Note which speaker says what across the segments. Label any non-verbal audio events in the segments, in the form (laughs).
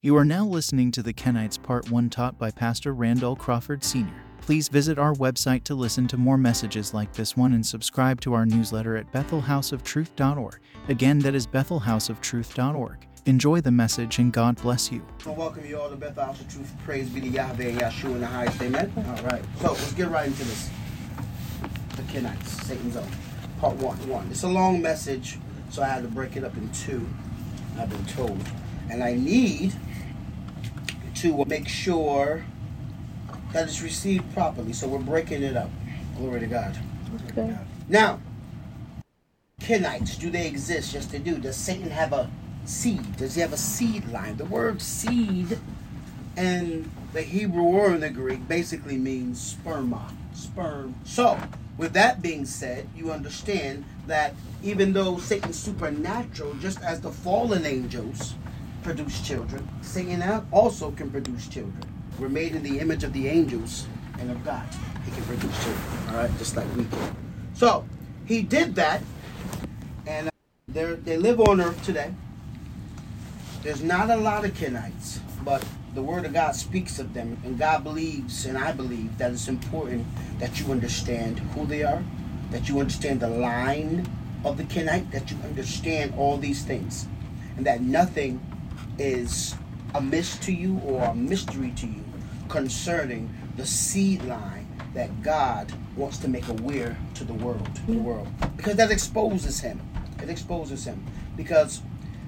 Speaker 1: You are now listening to the Kenites Part 1 taught by Pastor Randall Crawford Sr. Please visit our website to listen to more messages like this one and subscribe to our newsletter at bethelhouseoftruth.org. Again, that is bethelhouseoftruth.org. Enjoy the message and God bless you.
Speaker 2: I welcome you all to Bethel House of Truth. Praise be to Yahweh and Yahshua in the highest. Amen. All right. So let's get right into this. The Kenites, Satan's own. Part one. One. It's a long message, so I had to break it up in two. I've been told, and I need to make sure that it's received properly. So we're breaking it up. Glory to God.
Speaker 3: Okay.
Speaker 2: Now, Kenites, do they exist? Yes, they do. Does Satan have a seed? Does he have a seed line? The word seed in the Hebrew or in the Greek basically means sperma, sperm. So, with that being said, you understand that even though Satan's supernatural, just as the fallen angels produce children, Singing out also can produce children. We're made in the image of the angels and of God. He can produce children, all right, just like we can. So, he did that, and uh, they they live on earth today. There's not a lot of Kenites, but the Word of God speaks of them, and God believes, and I believe, that it's important that you understand who they are, that you understand the line of the Kenite, that you understand all these things, and that nothing is a amiss to you or a mystery to you concerning the seed line that God wants to make aware to the world, the world, because that exposes him. It exposes him because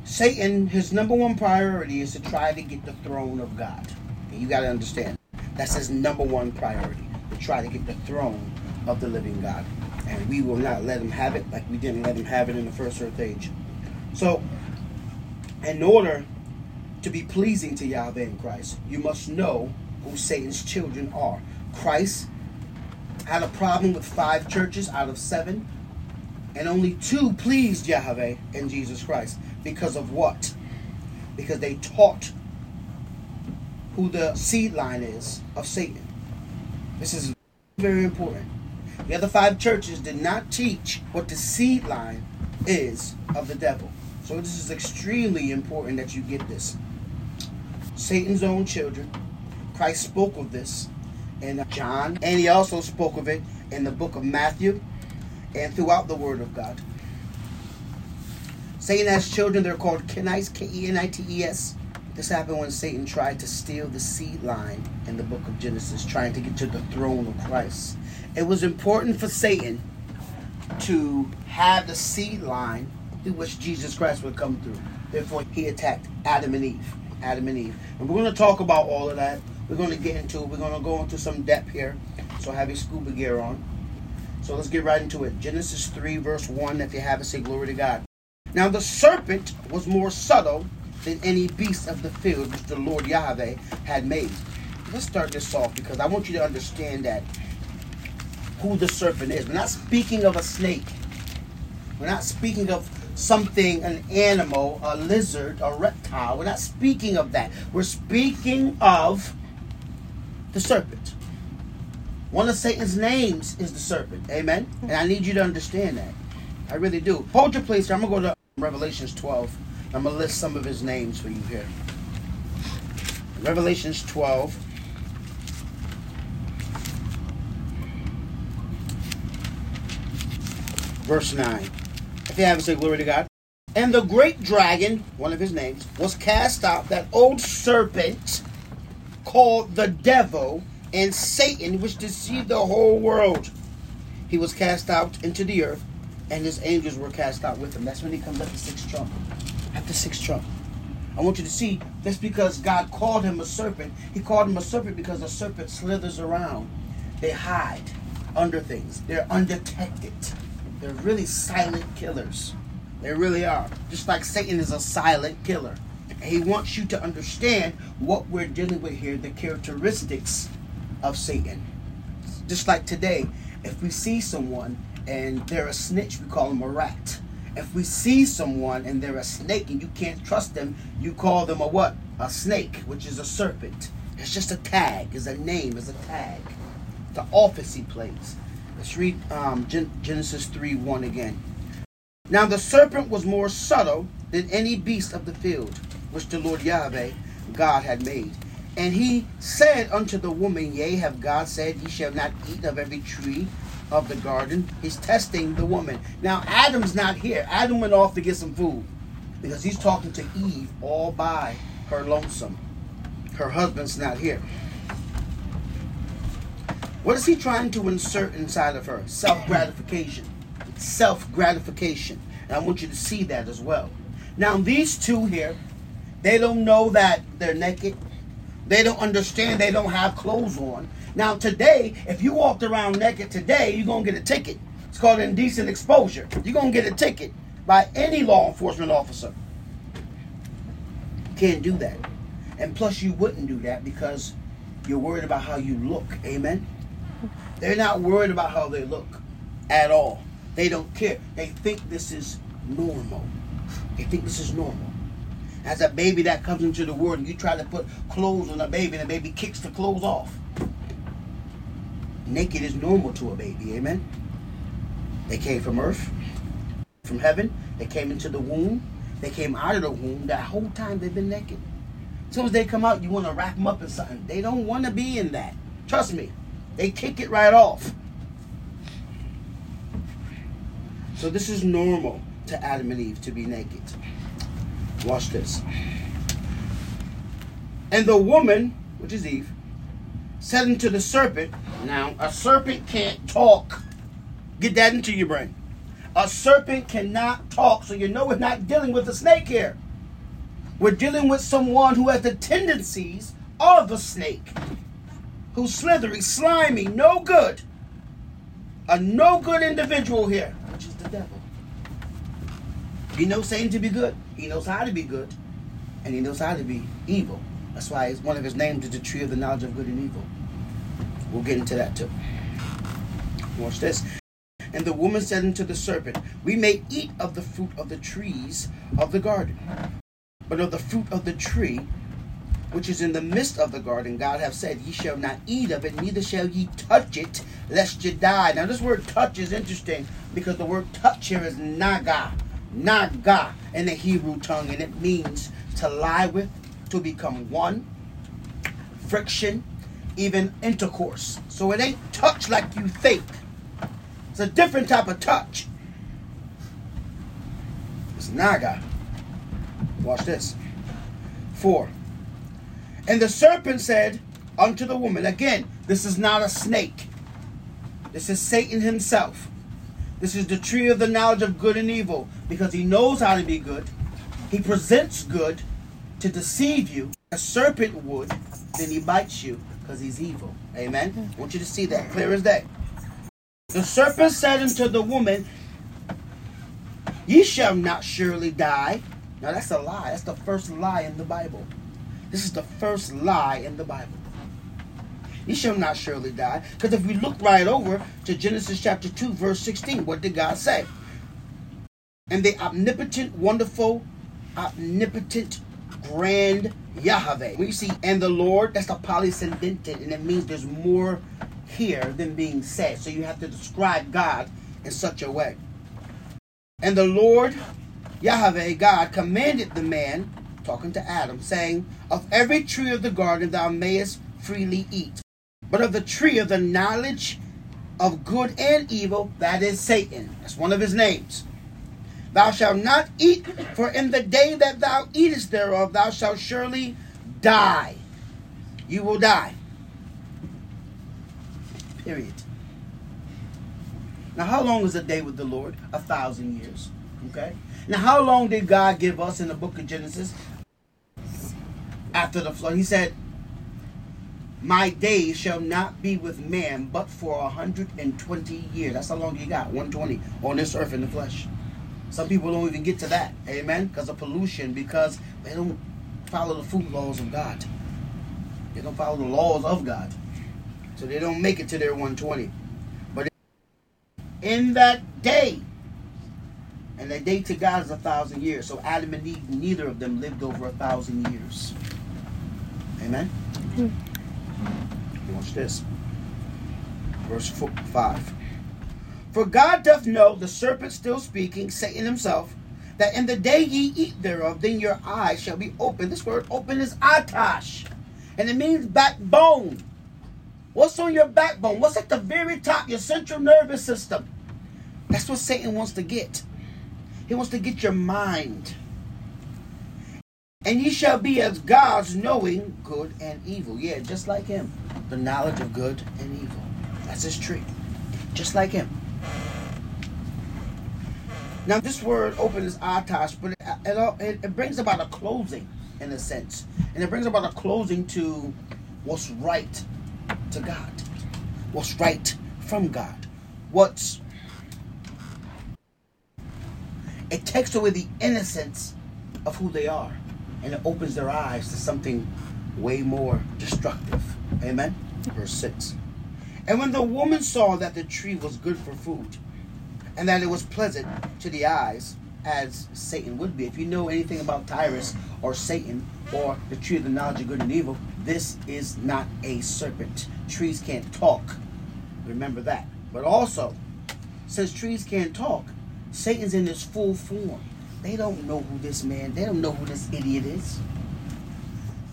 Speaker 2: Satan, his number one priority is to try to get the throne of God. And you got to understand that's his number one priority to try to get the throne of the living God, and we will not let him have it like we didn't let him have it in the first earth age. So, in order to be pleasing to Yahweh in Christ, you must know who Satan's children are. Christ had a problem with five churches out of seven, and only two pleased Yahweh and Jesus Christ. Because of what? Because they taught who the seed line is of Satan. This is very important. The other five churches did not teach what the seed line is of the devil. So this is extremely important that you get this. Satan's own children. Christ spoke of this in John, and he also spoke of it in the book of Matthew and throughout the Word of God. Satan has children, they're called Kenites, K E N I T E S. This happened when Satan tried to steal the seed line in the book of Genesis, trying to get to the throne of Christ. It was important for Satan to have the seed line through which Jesus Christ would come through. Therefore, he attacked Adam and Eve. Adam and Eve. And we're going to talk about all of that. We're going to get into it. We're going to go into some depth here. So have your scuba gear on. So let's get right into it. Genesis 3, verse 1. If you have it, say glory to God. Now the serpent was more subtle than any beast of the field which the Lord Yahweh had made. Let's start this off because I want you to understand that who the serpent is. We're not speaking of a snake. We're not speaking of something, an animal, a lizard, a reptile. We're not speaking of that. We're speaking of the serpent. One of Satan's names is the serpent. Amen? And I need you to understand that. I really do. Hold your place here. I'm going to go to Revelations 12. I'm going to list some of his names for you here. Revelations 12. Verse 9. If you haven't said glory to God. And the great dragon, one of his names, was cast out, that old serpent called the devil and Satan, which deceived the whole world. He was cast out into the earth, and his angels were cast out with him. That's when he comes at the sixth trump. At the sixth trump. I want you to see that's because God called him a serpent. He called him a serpent because a serpent slithers around. They hide under things. They're undetected. They're really silent killers. They really are. Just like Satan is a silent killer. He wants you to understand what we're dealing with here, the characteristics of Satan. Just like today, if we see someone and they're a snitch, we call them a rat. If we see someone and they're a snake and you can't trust them, you call them a what? A snake, which is a serpent. It's just a tag, it's a name, it's a tag. The office he plays. Let's read um, Gen- Genesis 3 1 again. Now the serpent was more subtle than any beast of the field, which the Lord Yahweh God had made. And he said unto the woman, Yea, have God said, Ye shall not eat of every tree of the garden? He's testing the woman. Now, Adam's not here. Adam went off to get some food because he's talking to Eve all by her lonesome. Her husband's not here. What is he trying to insert inside of her? Self gratification. Self gratification. And I want you to see that as well. Now, these two here, they don't know that they're naked. They don't understand they don't have clothes on. Now, today, if you walked around naked today, you're going to get a ticket. It's called indecent exposure. You're going to get a ticket by any law enforcement officer. Can't do that. And plus, you wouldn't do that because you're worried about how you look. Amen? They're not worried about how they look at all. They don't care. They think this is normal. They think this is normal. As a baby that comes into the world, and you try to put clothes on a baby, and the baby kicks the clothes off. Naked is normal to a baby. Amen? They came from earth, from heaven. They came into the womb. They came out of the womb. That whole time they've been naked. As soon as they come out, you want to wrap them up in something. They don't want to be in that. Trust me. They kick it right off. So this is normal to Adam and Eve to be naked. Watch this. And the woman, which is Eve, said unto the serpent, now a serpent can't talk. Get that into your brain. A serpent cannot talk, so you know we're not dealing with a snake here. We're dealing with someone who has the tendencies of a snake, who's slithery, slimy, no good. A no good individual here, which is the devil. He knows Satan to be good. He knows how to be good. And he knows how to be evil. That's why one of his names is the tree of the knowledge of good and evil. We'll get into that too. Watch this. And the woman said unto the serpent, We may eat of the fruit of the trees of the garden, but of the fruit of the tree which is in the midst of the garden, God hath said, Ye shall not eat of it, neither shall ye touch it, lest ye die. Now, this word touch is interesting because the word touch here is naga, naga in the Hebrew tongue, and it means to lie with, to become one, friction, even intercourse. So it ain't touch like you think. It's a different type of touch. It's naga. Watch this. Four. And the serpent said unto the woman, again, this is not a snake. This is Satan himself. This is the tree of the knowledge of good and evil because he knows how to be good. He presents good to deceive you. A serpent would, then he bites you because he's evil. Amen? I want you to see that clear as day. The serpent said unto the woman, Ye shall not surely die. Now that's a lie. That's the first lie in the Bible. This is the first lie in the Bible. Ye shall not surely die. Because if we look right over to Genesis chapter 2, verse 16, what did God say? And the omnipotent, wonderful, omnipotent, grand Yahweh. We see, and the Lord, that's the polysyndeton, and it means there's more here than being said. So you have to describe God in such a way. And the Lord, Yahweh, God, commanded the man, talking to Adam, saying, Of every tree of the garden thou mayest freely eat, but of the tree of the knowledge of good and evil, that is Satan. That's one of his names. Thou shalt not eat, for in the day that thou eatest thereof, thou shalt surely die. You will die. Period. Now, how long is a day with the Lord? A thousand years. Okay? Now, how long did God give us in the book of Genesis? After the flood, He said, My days shall not be with man but for a 120 years. That's how long you got, 120 on this earth in the flesh. Some people don't even get to that. Amen? Because of pollution, because they don't follow the food laws of God. They don't follow the laws of God. So they don't make it to their 120. But in that day, and the day to God is a thousand years. So Adam and Eve, neither of them lived over a thousand years. Amen? Hmm. Watch this. Verse 5. For God doth know, the serpent still speaking, Satan himself, that in the day ye eat thereof, then your eyes shall be open. This word open is atash, and it means backbone. What's on your backbone? What's at the very top? Your central nervous system. That's what Satan wants to get. He wants to get your mind. And ye shall be as gods, knowing good and evil. Yeah, just like him. The knowledge of good and evil. That's his tree. Just like him. Now, this word open is atash, but it, it, it brings about a closing in a sense. And it brings about a closing to what's right to God, what's right from God, what's. It takes away the innocence of who they are and it opens their eyes to something way more destructive. Amen? Verse 6. And when the woman saw that the tree was good for food, and that it was pleasant to the eyes, as Satan would be. If you know anything about Tyrus or Satan or the tree of the knowledge of good and evil, this is not a serpent. Trees can't talk. Remember that. But also, since trees can't talk, Satan's in his full form. They don't know who this man, they don't know who this idiot is.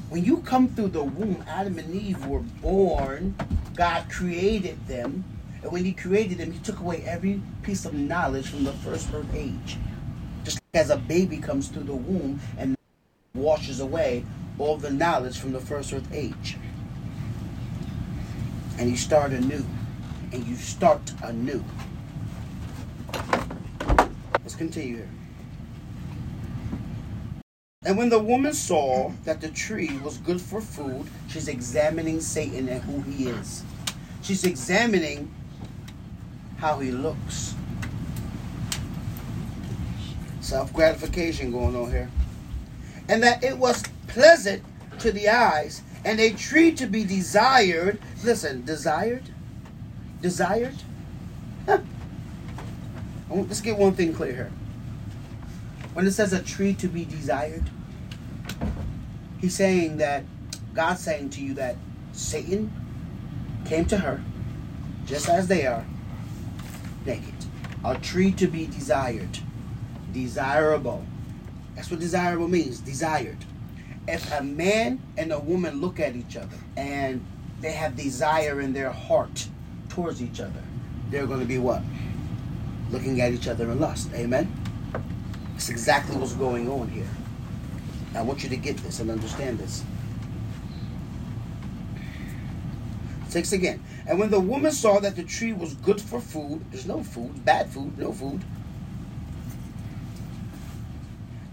Speaker 2: When you come through the womb, Adam and Eve were born. God created them. And when he created them, he took away every piece of knowledge from the first earth age. Just as a baby comes through the womb and washes away all the knowledge from the first earth age. And you start anew. And you start anew. Let's continue here. And when the woman saw that the tree was good for food, she's examining Satan and who he is. She's examining how he looks. Self gratification going on here. And that it was pleasant to the eyes and a tree to be desired. Listen, desired? Desired? Huh. Let's get one thing clear here. When it says a tree to be desired, he's saying that God's saying to you that Satan came to her just as they are, naked. A tree to be desired. Desirable. That's what desirable means. Desired. If a man and a woman look at each other and they have desire in their heart towards each other, they're going to be what? Looking at each other in lust. Amen? That's exactly what's going on here. I want you to get this and understand this. Six again. And when the woman saw that the tree was good for food, there's no food, bad food, no food,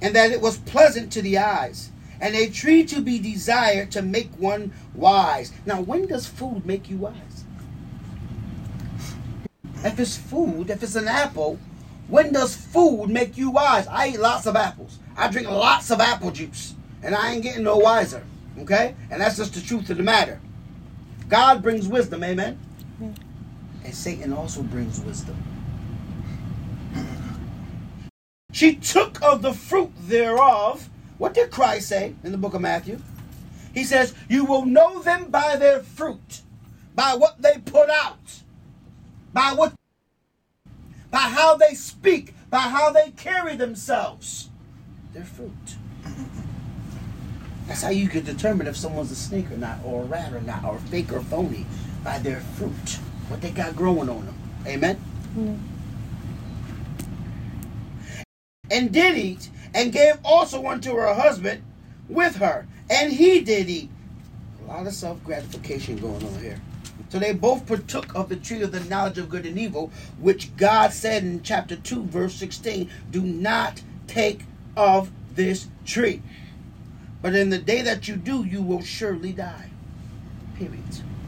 Speaker 2: and that it was pleasant to the eyes, and a tree to be desired to make one wise. Now, when does food make you wise? If it's food, if it's an apple, when does food make you wise? I eat lots of apples. I drink lots of apple juice. And I ain't getting no wiser. Okay? And that's just the truth of the matter. God brings wisdom, amen? Mm-hmm. And Satan also brings wisdom. (clears throat) She took of the fruit thereof. What did Christ say in the book of Matthew? He says, You will know them by their fruit, by what they put out, by what by how they speak, by how they carry themselves. Their fruit. That's how you can determine if someone's a snake or not, or a rat or not, or fake or phony, by their fruit, what they got growing on them. Amen? Mm. And did eat, and gave also unto her husband with her, and he did eat. A lot of self gratification going on here. So they both partook of the tree of the knowledge of good and evil, which God said in chapter 2, verse 16 do not take of this tree. But in the day that you do, you will surely die. Period.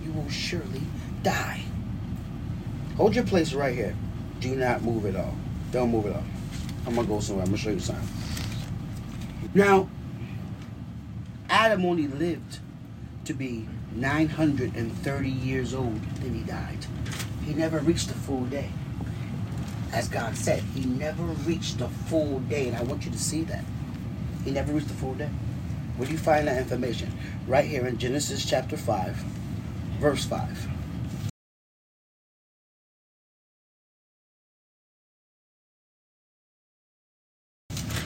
Speaker 2: You will surely die. Hold your place right here. Do not move at all. Don't move at all. I'm going to go somewhere. I'm going to show you something. Now, Adam only lived to be 930 years old, then he died. He never reached the full day. As God said, he never reached the full day, and I want you to see that. He never reached the full day. Where do you find that information? Right here in Genesis chapter 5, verse 5.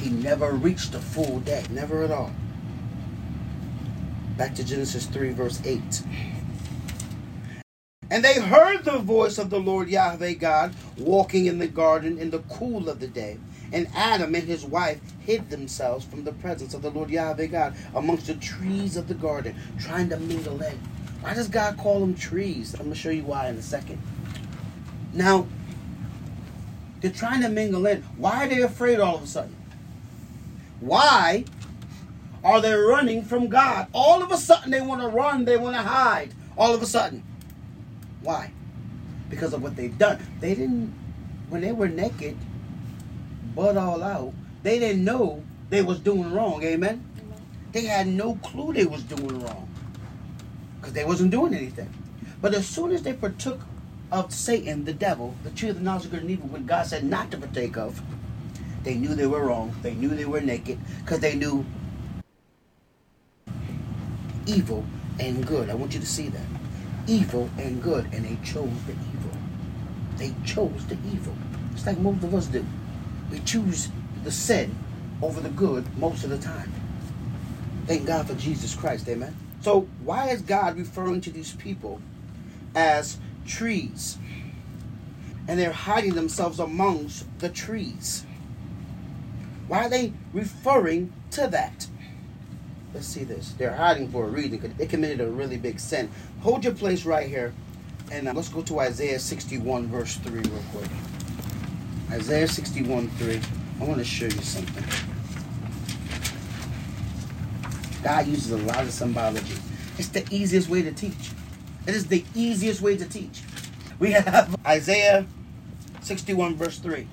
Speaker 2: he never reached the full day. Never at all. Back to Genesis 3, verse 8. And they heard the voice of the Lord Yahweh God walking in the garden in the cool of the day. And Adam and his wife hid themselves from the presence of the Lord Yahweh God amongst the trees of the garden, trying to mingle in. Why does God call them trees? I'm going to show you why in a second. Now, they're trying to mingle in. Why are they afraid all of a sudden? Why are they running from God? All of a sudden, they want to run, they want to hide. All of a sudden. Why? Because of what they've done. They didn't, when they were naked, butt all out, they didn't know they was doing wrong. Amen? They had no clue they was doing wrong. Because they wasn't doing anything. But as soon as they partook of Satan, the devil, the tree of the knowledge of good and evil, what God said not to partake of, they knew they were wrong. They knew they were naked because they knew evil and good. I want you to see that. Evil and good, and they chose the evil. They chose the evil. It's like most of us do. We choose the sin over the good most of the time. Thank God for Jesus Christ, amen. So, why is God referring to these people as trees? And they're hiding themselves amongst the trees. Why are they referring to that? Let's see this. They're hiding for a reason because they committed a really big sin. Hold your place right here. And uh, let's go to Isaiah 61, verse 3, real quick. Isaiah 61, 3. I want to show you something. God uses a lot of symbology. It's the easiest way to teach. It is the easiest way to teach. We have Isaiah 61, verse 3.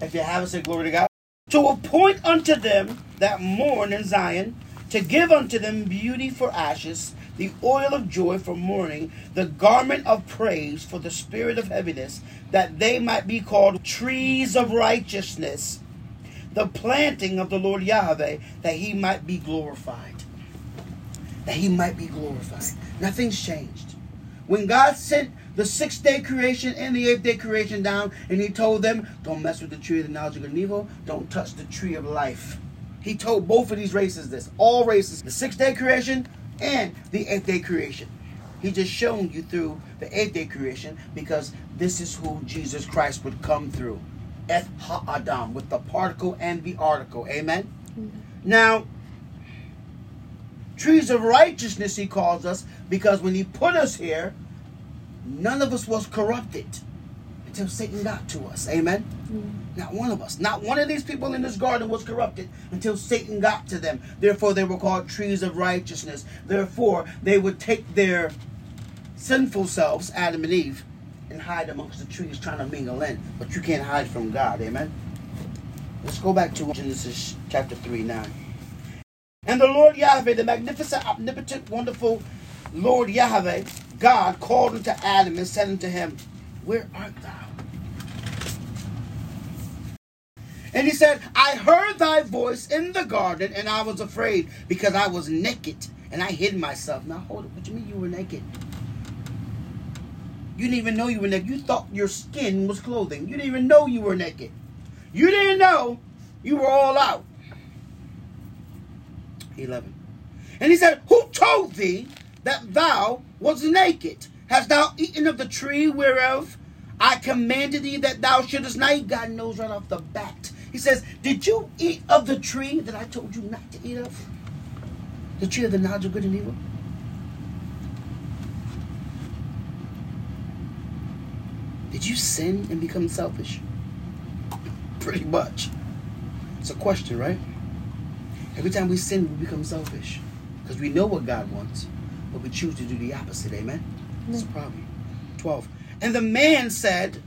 Speaker 2: If you have it, say glory to God. To appoint unto them that mourn in Zion to give unto them beauty for ashes, the oil of joy for mourning, the garment of praise for the spirit of heaviness, that they might be called trees of righteousness, the planting of the Lord Yahweh, that he might be glorified. That he might be glorified. Nothing's changed. When God sent the sixth day creation and the eighth day creation down, and he told them, Don't mess with the tree of the knowledge of good and evil, don't touch the tree of life. He told both of these races this. All races. The sixth day creation and the eighth day creation. He just shown you through the eighth day creation because this is who Jesus Christ would come through. Eth ha-adam, with the particle and the article. Amen? Mm-hmm. Now, trees of righteousness, he calls us, because when he put us here, none of us was corrupted until Satan got to us. Amen? Mm. Not one of us. Not one of these people in this garden was corrupted until Satan got to them. Therefore, they were called trees of righteousness. Therefore, they would take their sinful selves, Adam and Eve, and hide amongst the trees trying to mingle in. But you can't hide from God. Amen? Let's go back to Genesis chapter 3 now. And the Lord Yahweh, the magnificent, omnipotent, wonderful Lord Yahweh, God called unto Adam and said unto him, Where art thou? And he said, I heard thy voice in the garden, and I was afraid because I was naked and I hid myself. Now hold it. What do you mean you were naked? You didn't even know you were naked. You thought your skin was clothing. You didn't even know you were naked. You didn't know you were all out. 11. And he said, Who told thee that thou was naked? Hast thou eaten of the tree whereof I commanded thee that thou shouldest not eat? God knows right off the bat he says, Did you eat of the tree that I told you not to eat of? The tree of the knowledge of good and evil? Did you sin and become selfish? Pretty much. It's a question, right? Every time we sin, we become selfish. Because we know what God wants, but we choose to do the opposite. Amen? That's a problem. 12. And the man said,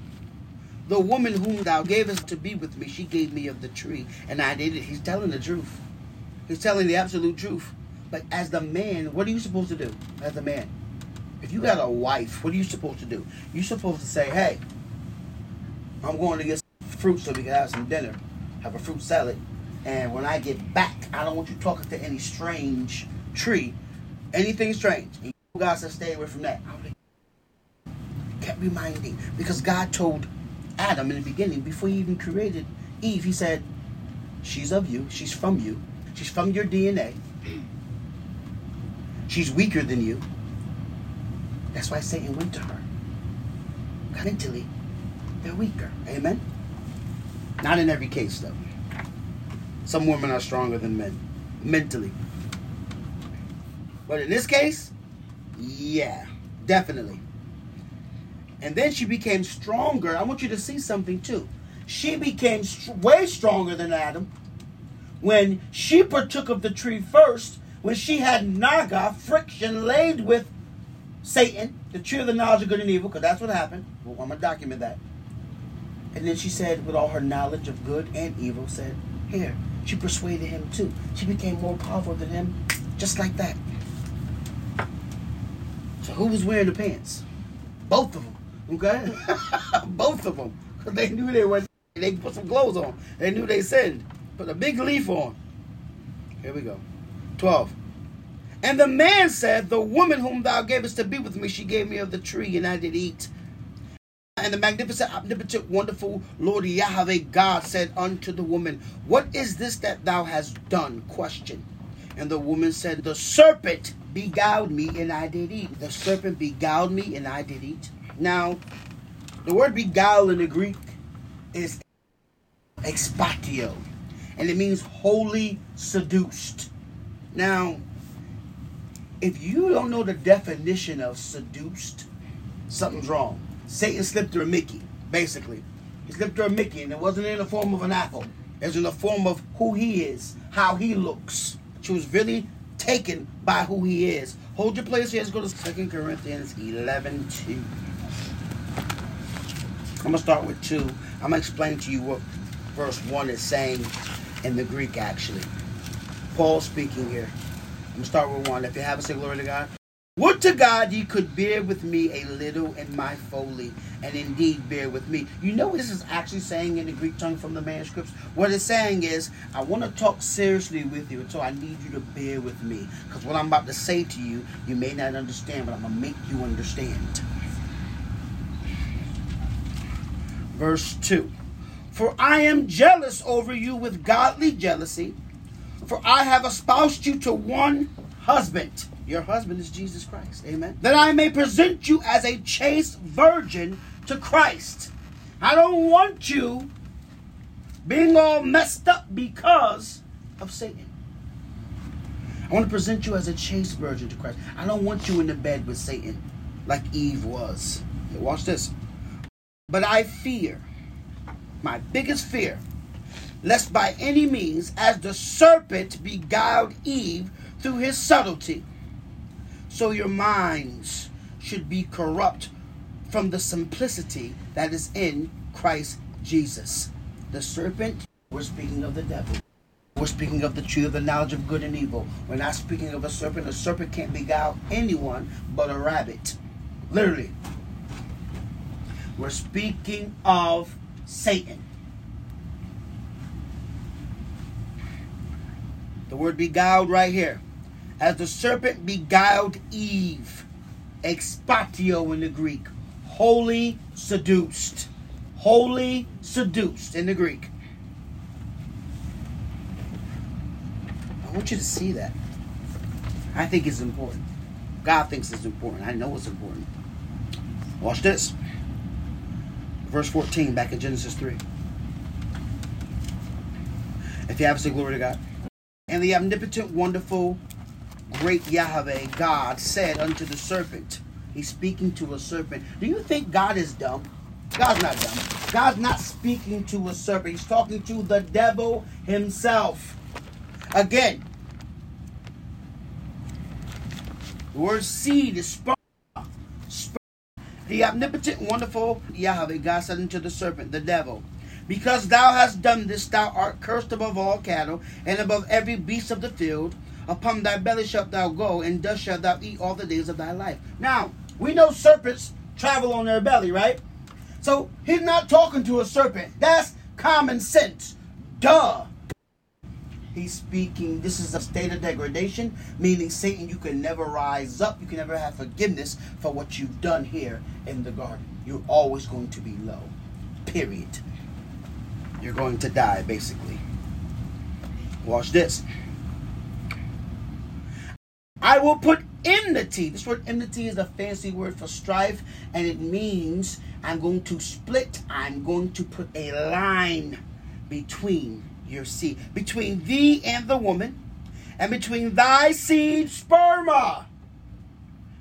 Speaker 2: the woman whom thou gavest to be with me, she gave me of the tree, and I did it. He's telling the truth. He's telling the absolute truth. But as the man, what are you supposed to do as a man? If you got a wife, what are you supposed to do? You're supposed to say, hey, I'm going to get fruit so we can have some dinner, have a fruit salad. And when I get back, I don't want you talking to any strange tree, anything strange. And God said, stay away from that. I kept reminding because God told Adam in the beginning, before he even created Eve, he said, She's of you. She's from you. She's from your DNA. She's weaker than you. That's why Satan went to her. Mentally, they're weaker. Amen? Not in every case, though. Some women are stronger than men, mentally. But in this case, yeah, definitely. And then she became stronger. I want you to see something too. She became way stronger than Adam when she partook of the tree first, when she had naga, friction laid with Satan, the tree of the knowledge of good and evil, because that's what happened. Well, I'm going to document that. And then she said, with all her knowledge of good and evil, said, Here. She persuaded him too. She became more powerful than him, just like that. So who was wearing the pants? Both of them. Okay? (laughs) Both of them. Because they knew they were, they put some clothes on. They knew they sinned. Put a big leaf on. Here we go. 12. And the man said, The woman whom thou gavest to be with me, she gave me of the tree, and I did eat. And the magnificent, omnipotent, wonderful Lord Yahweh God said unto the woman, What is this that thou hast done? Question. And the woman said, The serpent beguiled me, and I did eat. The serpent beguiled me, and I did eat. Now, the word beguile in the Greek is expatio, and it means wholly seduced. Now, if you don't know the definition of seduced, something's wrong. Satan slipped her a Mickey, basically. He slipped her a Mickey, and it wasn't in the form of an apple. It was in the form of who he is, how he looks. She was really taken by who he is. Hold your place here. Let's go to 2 Corinthians 11 2. I'm going to start with 2. I'm going to explain to you what verse 1 is saying in the Greek, actually. Paul speaking here. I'm going to start with 1. If you have a say glory to God. Would to God ye could bear with me a little in my folly, and indeed bear with me. You know what this is actually saying in the Greek tongue from the manuscripts? What it's saying is, I want to talk seriously with you, so I need you to bear with me. Because what I'm about to say to you, you may not understand, but I'm going to make you understand. Verse 2 For I am jealous over you with godly jealousy, for I have espoused you to one husband your husband is Jesus Christ. Amen. That I may present you as a chaste virgin to Christ. I don't want you being all messed up because of Satan. I want to present you as a chaste virgin to Christ. I don't want you in the bed with Satan like Eve was. Watch this. But I fear, my biggest fear, lest by any means, as the serpent beguiled Eve through his subtlety, so your minds should be corrupt from the simplicity that is in Christ Jesus. The serpent, we're speaking of the devil. We're speaking of the tree of the knowledge of good and evil. We're not speaking of a serpent. A serpent can't beguile anyone but a rabbit. Literally. We're speaking of Satan. The word beguiled right here as the serpent beguiled Eve. Expatio in the Greek. Wholly seduced. Wholly seduced in the Greek. I want you to see that. I think it's important. God thinks it's important. I know it's important. Watch this. Verse 14, back in Genesis 3. If you have say glory to God. And the omnipotent, wonderful, great Yahweh God said unto the serpent, He's speaking to a serpent. Do you think God is dumb? God's not dumb. God's not speaking to a serpent. He's talking to the devil himself. Again, the word seed is. The omnipotent, wonderful Yahweh God said unto the serpent, the devil, Because thou hast done this, thou art cursed above all cattle, and above every beast of the field. Upon thy belly shalt thou go, and dust shalt thou eat all the days of thy life. Now, we know serpents travel on their belly, right? So he's not talking to a serpent. That's common sense. Duh. He's speaking, this is a state of degradation, meaning Satan, you can never rise up. You can never have forgiveness for what you've done here in the garden. You're always going to be low. Period. You're going to die, basically. Watch this. I will put enmity. This word enmity is a fancy word for strife, and it means I'm going to split, I'm going to put a line between your seed, between thee and the woman, and between thy seed, sperma.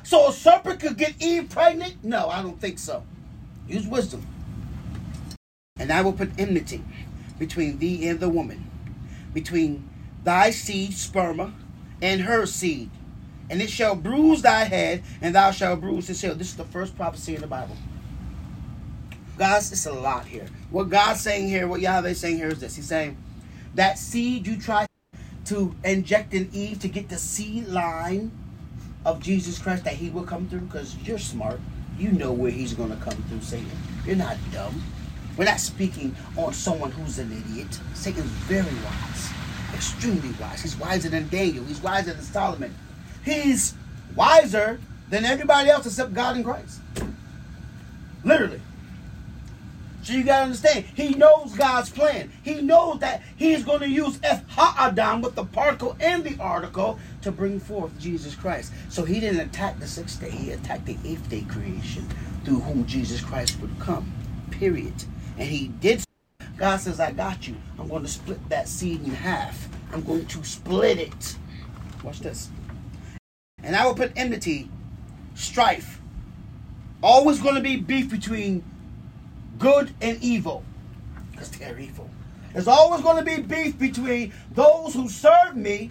Speaker 2: So a serpent could get Eve pregnant? No, I don't think so. Use wisdom. And I will put enmity between thee and the woman, between thy seed, sperma, and her seed. And it shall bruise thy head, and thou shalt bruise his heel. This is the first prophecy in the Bible. Guys, it's a lot here. What God's saying here, what Yahweh saying here is this. He's saying, that seed you try to inject in Eve to get the seed line of Jesus Christ that he will come through, because you're smart. You know where he's going to come through, Satan. You're not dumb. We're not speaking on someone who's an idiot. Satan's very wise, extremely wise. He's wiser than Daniel. He's wiser than Solomon. He's wiser than everybody else except God and Christ. Literally. So you gotta understand, he knows God's plan. He knows that he's to use Eth ha-adam with the particle and the article to bring forth Jesus Christ. So he didn't attack the sixth day, he attacked the eighth day creation through whom Jesus Christ would come. Period. And he did. God says, I got you. I'm going to split that seed in half. I'm going to split it. Watch this. And I will put enmity, strife. Always going to be beef between good and evil. Because they're evil. There's always going to be beef between those who serve me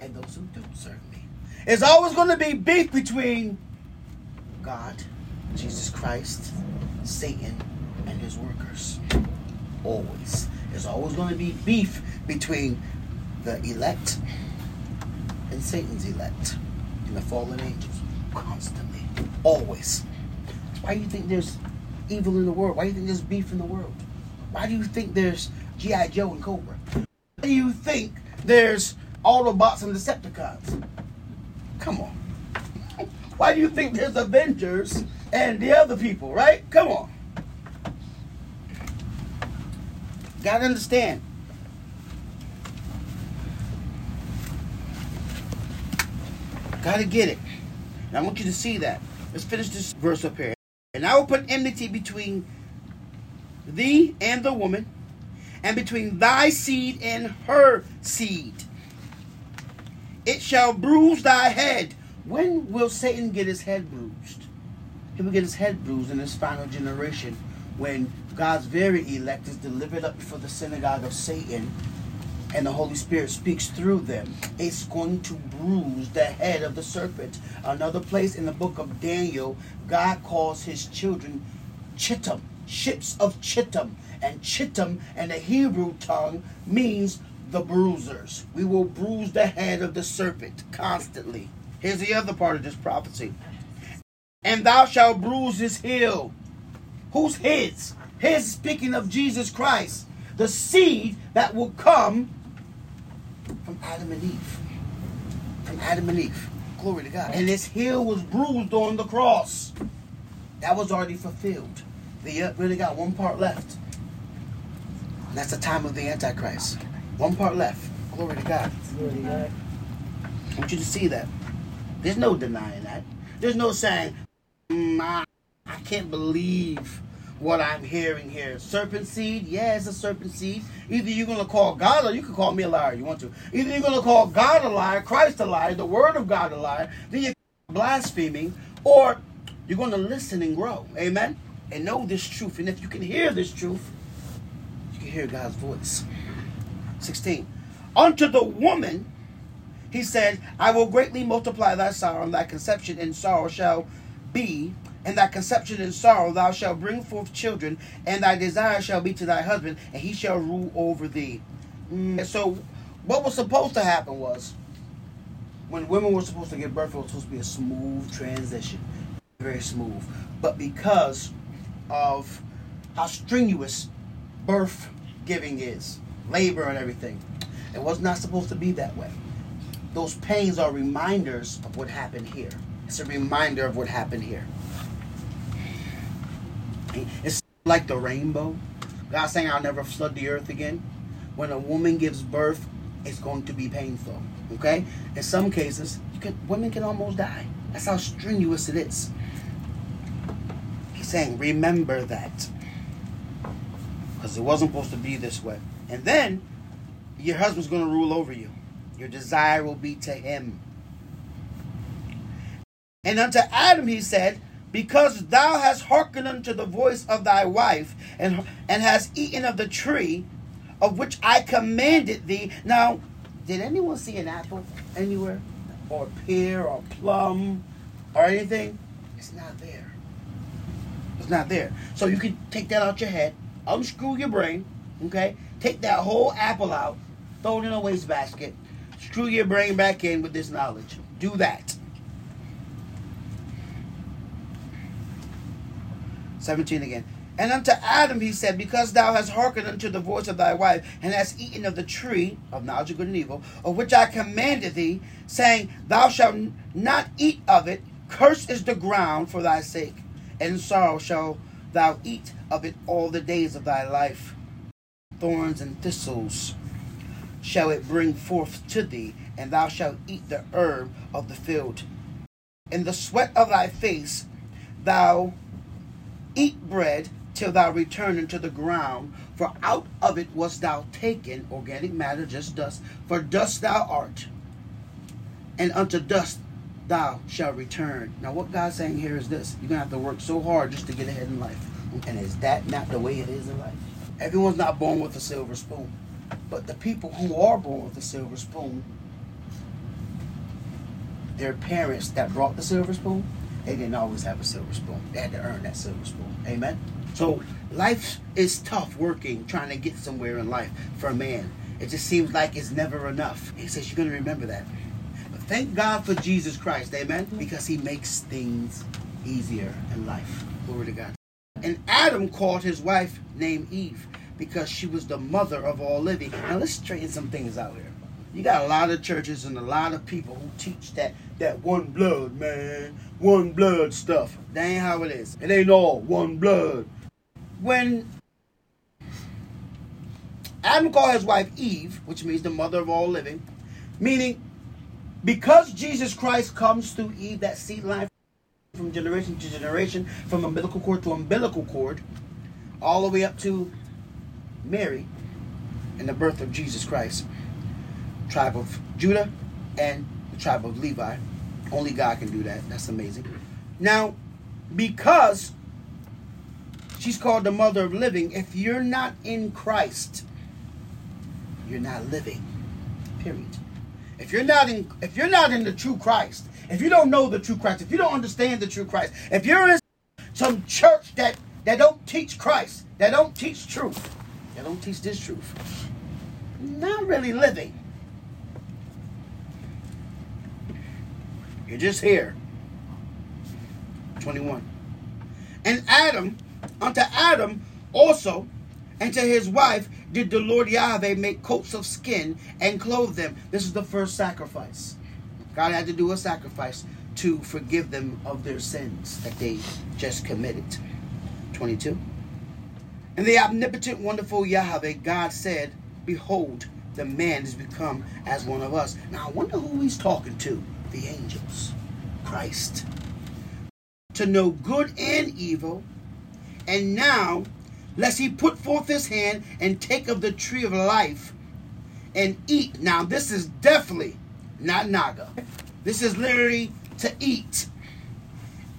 Speaker 2: and those who don't serve me. There's always going to be beef between God, Jesus Christ, Satan, and his workers. Always. There's always going to be beef between the elect and Satan's elect and the fallen angels. Constantly. Always. Why do you think there's evil in the world? Why do you think there's beef in the world? Why do you think there's G.I. Joe and Cobra? Why do you think there's Autobots and the Decepticons? Come on. (laughs) Why do you think there's Avengers and the other people, right? Come on. Gotta understand. Gotta get it. And I want you to see that. Let's finish this verse up here. And I will put enmity between thee and the woman, and between thy seed and her seed. It shall bruise thy head. When will Satan get his head bruised? He will get his head bruised in his final generation when God's very elect is delivered up before the synagogue of Satan and the Holy Spirit speaks through them, it's going to bruise the head of the serpent. Another place in the book of Daniel, God calls his children chittim, ships of chittim. And chittim in the Hebrew tongue means the bruisers. We will bruise the head of the serpent constantly. Here's the other part of this prophecy. And thou shalt bruise his heel. Who's his? His speaking of Jesus Christ. The seed that will come from Adam and Eve. From Adam and Eve. Glory to God. And his heel was bruised on the cross. That was already fulfilled. The uh, really got one part left. And that's the time of the Antichrist. One part left. Glory to God. Glory to God. I want you to see that. There's no denying that. There's no saying, mm, I, I can't believe what I'm hearing here. Serpent seed, yeah, it's a serpent seed. Either you're going to call God or you can call me a liar. You want to. Either you're going to call God a liar, Christ a liar, the word of God a liar, then you're blaspheming, or you're going to listen and grow. Amen? And know this truth. And if you can hear this truth, you can hear God's voice. 16. Unto the woman, he said, I will greatly multiply thy sorrow, and thy conception and sorrow shall be and thy conception and sorrow thou shalt bring forth children, and thy desire shall be to thy husband, and he shall rule over thee. Mm, so, what was supposed to happen was, when women were supposed to give birth, it was supposed to be a smooth transition, very smooth. But because of how strenuous birth giving is, labor and everything, it was not supposed to be that way. Those pains are reminders of what happened here. It's a reminder of what happened here. It's like the rainbow. God saying, I'll never flood the earth again. When a woman gives birth, it's going to be painful. Okay? In some cases, can, women can almost die. That's how strenuous it is. He's saying, remember that. Because it wasn't supposed to be this way. And then your husband's going to rule over you. Your desire will be to him. And unto Adam he said, Because thou hast hearkened unto the voice of thy wife, and, and hast eaten of the tree of which I commanded thee. Now, did anyone see an apple anywhere? Or pear or plum or anything? It's not there. It's not there. So you can take that out your head, unscrew your brain, okay? Take that whole apple out, throw it in a wastebasket, screw your brain back in with this knowledge. Do that. 17 again. And unto Adam he said, Because thou hast hearkened unto the voice of thy wife, and hast eaten of the tree of knowledge of good and evil, of which I commanded thee, saying, Thou shalt not eat of it, cursed is the ground for thy sake, and sorrow shalt thou eat of it all the days of thy life. Thorns and thistles shall it bring forth to thee, and thou shalt eat the herb of the field. In the sweat of thy face thou eat bread till thou return into the ground, for out of it wast thou taken, organic matter, just dust, for dust thou art, and unto dust thou shalt return. Now, what God's saying here is this you're to have to work so hard just to get ahead in life. And is that not the way it is in life? Everyone's not born with a silver spoon. But the people who are born with a silver spoon, their parents that brought the silver spoon, they didn't always have a silver spoon. They had to earn that silver spoon. Amen? So life is tough working, trying to get somewhere in life for a man. It just seems like it's never enough. He says you're going to remember that. But thank God for Jesus Christ, amen? Because he makes things easier in life. Glory to God. And Adam called his wife named Eve because she was the mother of all living. Now let's straighten some things out here. You got a lot of churches and a lot of people who teach that that one blood, man, one blood stuff. That ain't how it is. It ain't all one blood when Adam called his wife Eve, which means the mother of all living, meaning because Jesus Christ comes through Eve, that seed line from generation to generation, from umbilical cord to umbilical cord, all the way up to Mary and the birth of Jesus Christ, tribe of Judah and the tribe of Levi. Only God can do that. That's amazing. Now, because She's called the mother of living. If you're not in Christ, you're not living. Period. If you're not in if you're not in the true Christ, if you don't know the true Christ, if you don't understand the true Christ, if you're in some church that that don't teach Christ, that don't teach truth, that don't teach this truth, not really living. You're just here. 21. And Adam Unto Adam also and to his wife did the Lord Yahweh make coats of skin and clothe them. This is the first sacrifice. God had to do a sacrifice to forgive them of their sins that they just committed. 22. And the omnipotent, wonderful Yahweh, God said, Behold, the man has become as one of us. Now I wonder who he's talking to. The angels. Christ. To know good and evil and now, lest he put forth his hand and take of the tree of life and eat. Now, this is definitely not Naga. This is literally to eat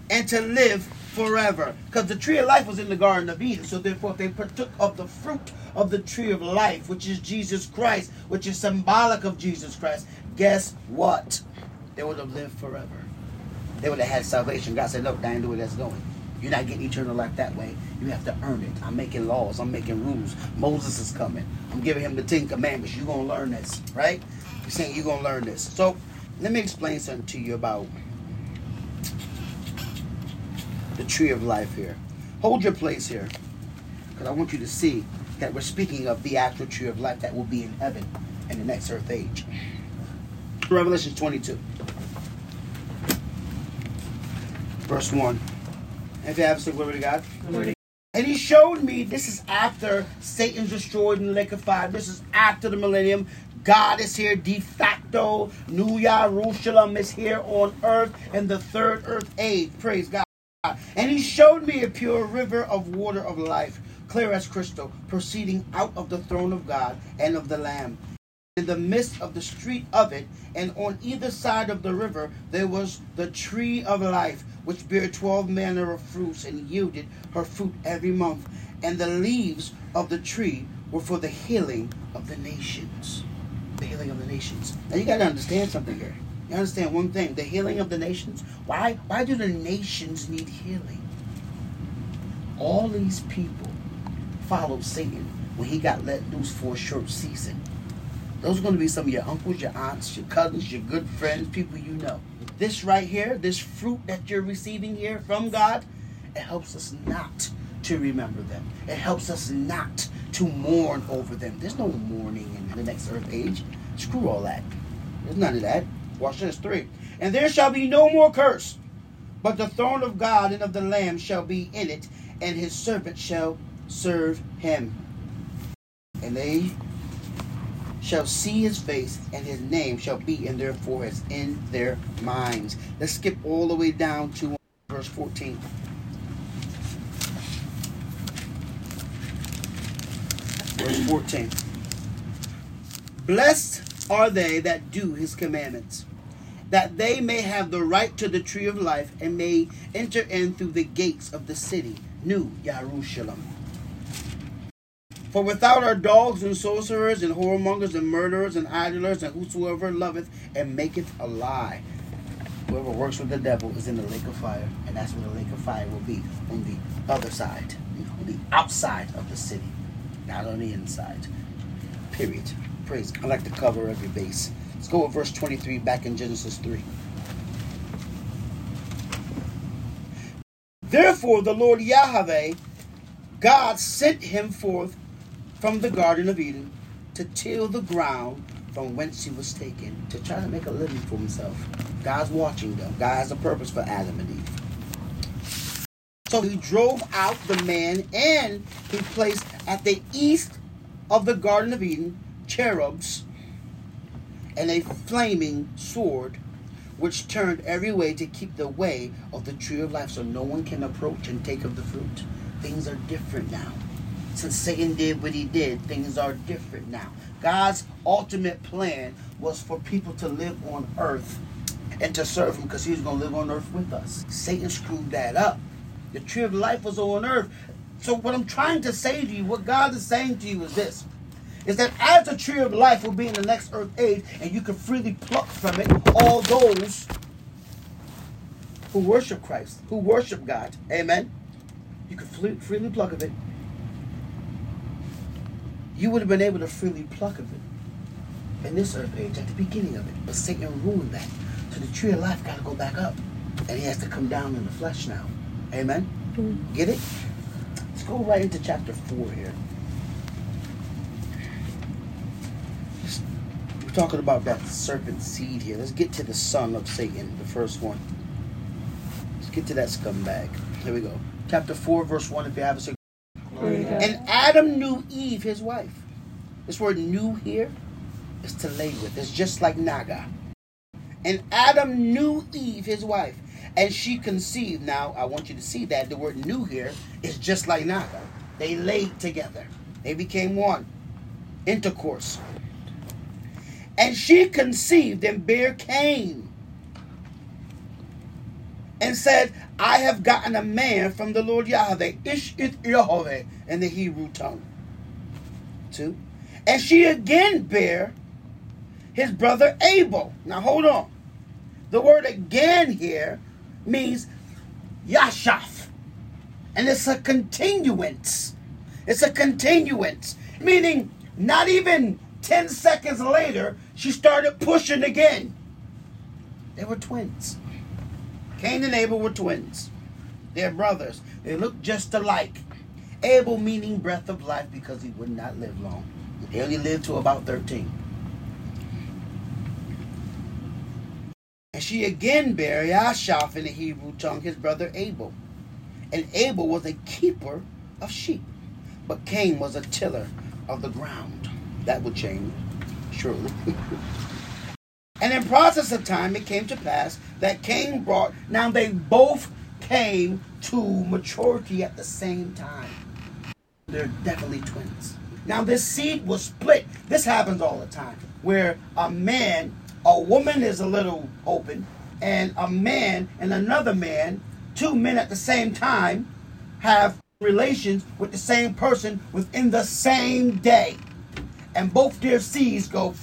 Speaker 2: and to live forever. Because the tree of life was in the Garden of Eden. So therefore, if they partook of the fruit of the tree of life, which is Jesus Christ, which is symbolic of Jesus Christ, guess what? They would have lived forever. They would have had salvation. God said, look, that ain't the way that's going. You're not getting eternal life that way. You have to earn it. I'm making laws. I'm making rules. Moses is coming. I'm giving him the Ten Commandments. You're going to learn this, right? You're saying you're going to learn this. So let me explain something to you about the tree of life here. Hold your place here because I want you to see that we're speaking of the actual tree of life that will be in heaven in the next earth age. Revelation 22, verse 1. If you have to glory to God. And he showed me this is after Satan's destroyed and liquefied. This is after the millennium. God is here de facto. New Jerusalem is here on earth in the third earth age. Praise God. And he showed me a pure river of water of life, clear as crystal, proceeding out of the throne of God and of the Lamb. In the midst of the street of it, and on either side of the river, there was the tree of life, which bare twelve manner of fruits, and yielded her fruit every month. And the leaves of the tree were for the healing of the nations. The healing of the nations. Now you got to understand something here. You understand one thing: the healing of the nations. Why? Why do the nations need healing? All these people followed Satan when he got let loose for a short season. Those are going to be some of your uncles, your aunts, your cousins, your good friends, people you know. This right here, this fruit that you're receiving here from God, it helps us not to remember them. It helps us not to mourn over them. There's no mourning in the next earth age. Screw all that. There's none of that. Watch this three. And there shall be no more curse, but the throne of God and of the Lamb shall be in it, and his servant shall serve him. And they shall see his face, and his name shall be in their foreheads, in their minds. Let's skip all the way down to verse 14. Verse 14. Blessed are they that do his commandments, that they may have the right to the tree of life and may enter in through the gates of the city, New Jerusalem. For without are dogs and sorcerers and whoremongers and murderers and idlers and whosoever loveth and maketh a lie. Whoever works with the devil is in the lake of fire, and that's where the lake of fire will be on the other side, on the outside of the city, not on the inside. Period. Praise. I like to cover every base. Let's go with verse 23 back in Genesis 3. Therefore, the Lord Yahweh, God sent him forth from the Garden of Eden to till the ground from whence he was taken, to try to make a living for himself. God's watching them. God has a purpose for Adam and Eve. So he drove out the man and he placed at the east of the Garden of Eden cherubs and a flaming sword which turned every way to keep the way of the tree of life so no one can approach and take of the fruit. Things are different now since Satan did what he did, things are different now. God's ultimate plan was for people to live on earth and to serve him because he was going to live on earth with us. Satan screwed that up. The tree of life was on earth. So what I'm trying to say to you, what God is saying to you is this. Is that as the tree of life will be in the next earth age, and you can freely pluck from it all those who worship Christ, who worship God. Amen. You can freely pluck of it you would have been able to freely pluck of it in this earth age at the beginning of it. But Satan ruined that. So the tree of life got to go back up. And he has to come down in the flesh now. Amen? Mm-hmm. Get it? Let's go right into chapter 4 here. We're talking about that serpent seed here. Let's get to the son of Satan, the first one. Let's get to that scumbag. Here we go. Chapter 4, verse 1, if you have a Adam knew Eve, his wife. This word knew here is to lay with. It's just like Naga. And Adam knew Eve, his wife, and she conceived. Now, I want you to see that the word knew here is just like Naga. They laid together, they became one. Intercourse. And she conceived and bare Cain and said, I have gotten a man from the Lord Yahweh, Ish it Yahweh in the Hebrew tongue. Two. And she again bare his brother Abel. Now hold on. The word again here means Yashaf. And it's a continuance. It's a continuance. Meaning, not even 10 seconds later, she started pushing again. They were twins. Cain and Abel were twins. They're brothers. They look just alike. Abel meaning breath of life because he would not live long. He only lived to about 13. And she again bare Yashaf in the Hebrew tongue, his brother Abel. And Abel was a keeper of sheep, but Cain was a tiller of the ground. That would change. surely. (laughs) and in process of time, it came to pass that Cain brought. Now they both came to maturity at the same time. They're definitely twins. Now this seed was split. This happens all the time, where a man, a woman is a little open, and a man and another man, two men at the same time, have relations with the same person within the same day. And both their seeds go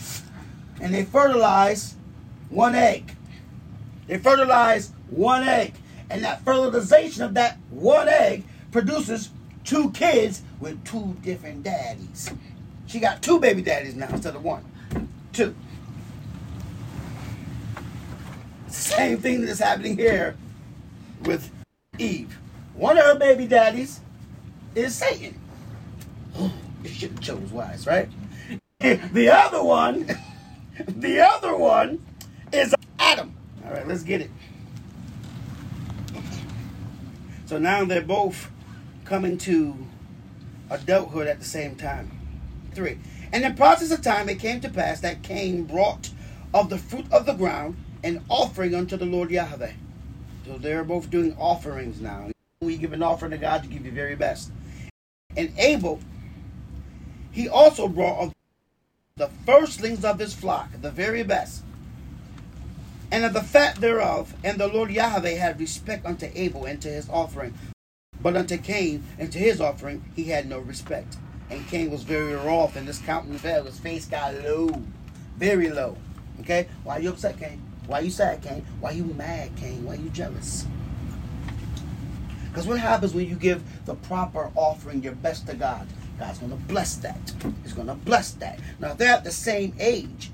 Speaker 2: and they fertilize one egg. They fertilize one egg. And that fertilization of that one egg produces two kids with two different daddies. She got two baby daddies now instead of one. Two. Same thing that's happening here with Eve. One of her baby daddies is Satan. You should have chose wise, right? (laughs) The other one, (laughs) the other one is Adam. All right, let's get it. So now they're both coming to adulthood at the same time. Three. And in process of time it came to pass that Cain brought of the fruit of the ground an offering unto the Lord Yahweh. So they're both doing offerings now. We give an offering to God, to give your very best. And Abel, he also brought of the firstlings of his flock, the very best, and of the fat thereof. And the Lord Yahweh had respect unto Abel and to his offering. But unto Cain and to his offering he had no respect. And Cain was very wroth, and his countenance fell, his face got low, very low. Okay? Why you upset, Cain? Why you sad, Cain? Why you mad, Cain? Why you jealous? Because what happens when you give the proper offering, your best to God? God's going to bless that. He's going to bless that. Now, they're at the same age,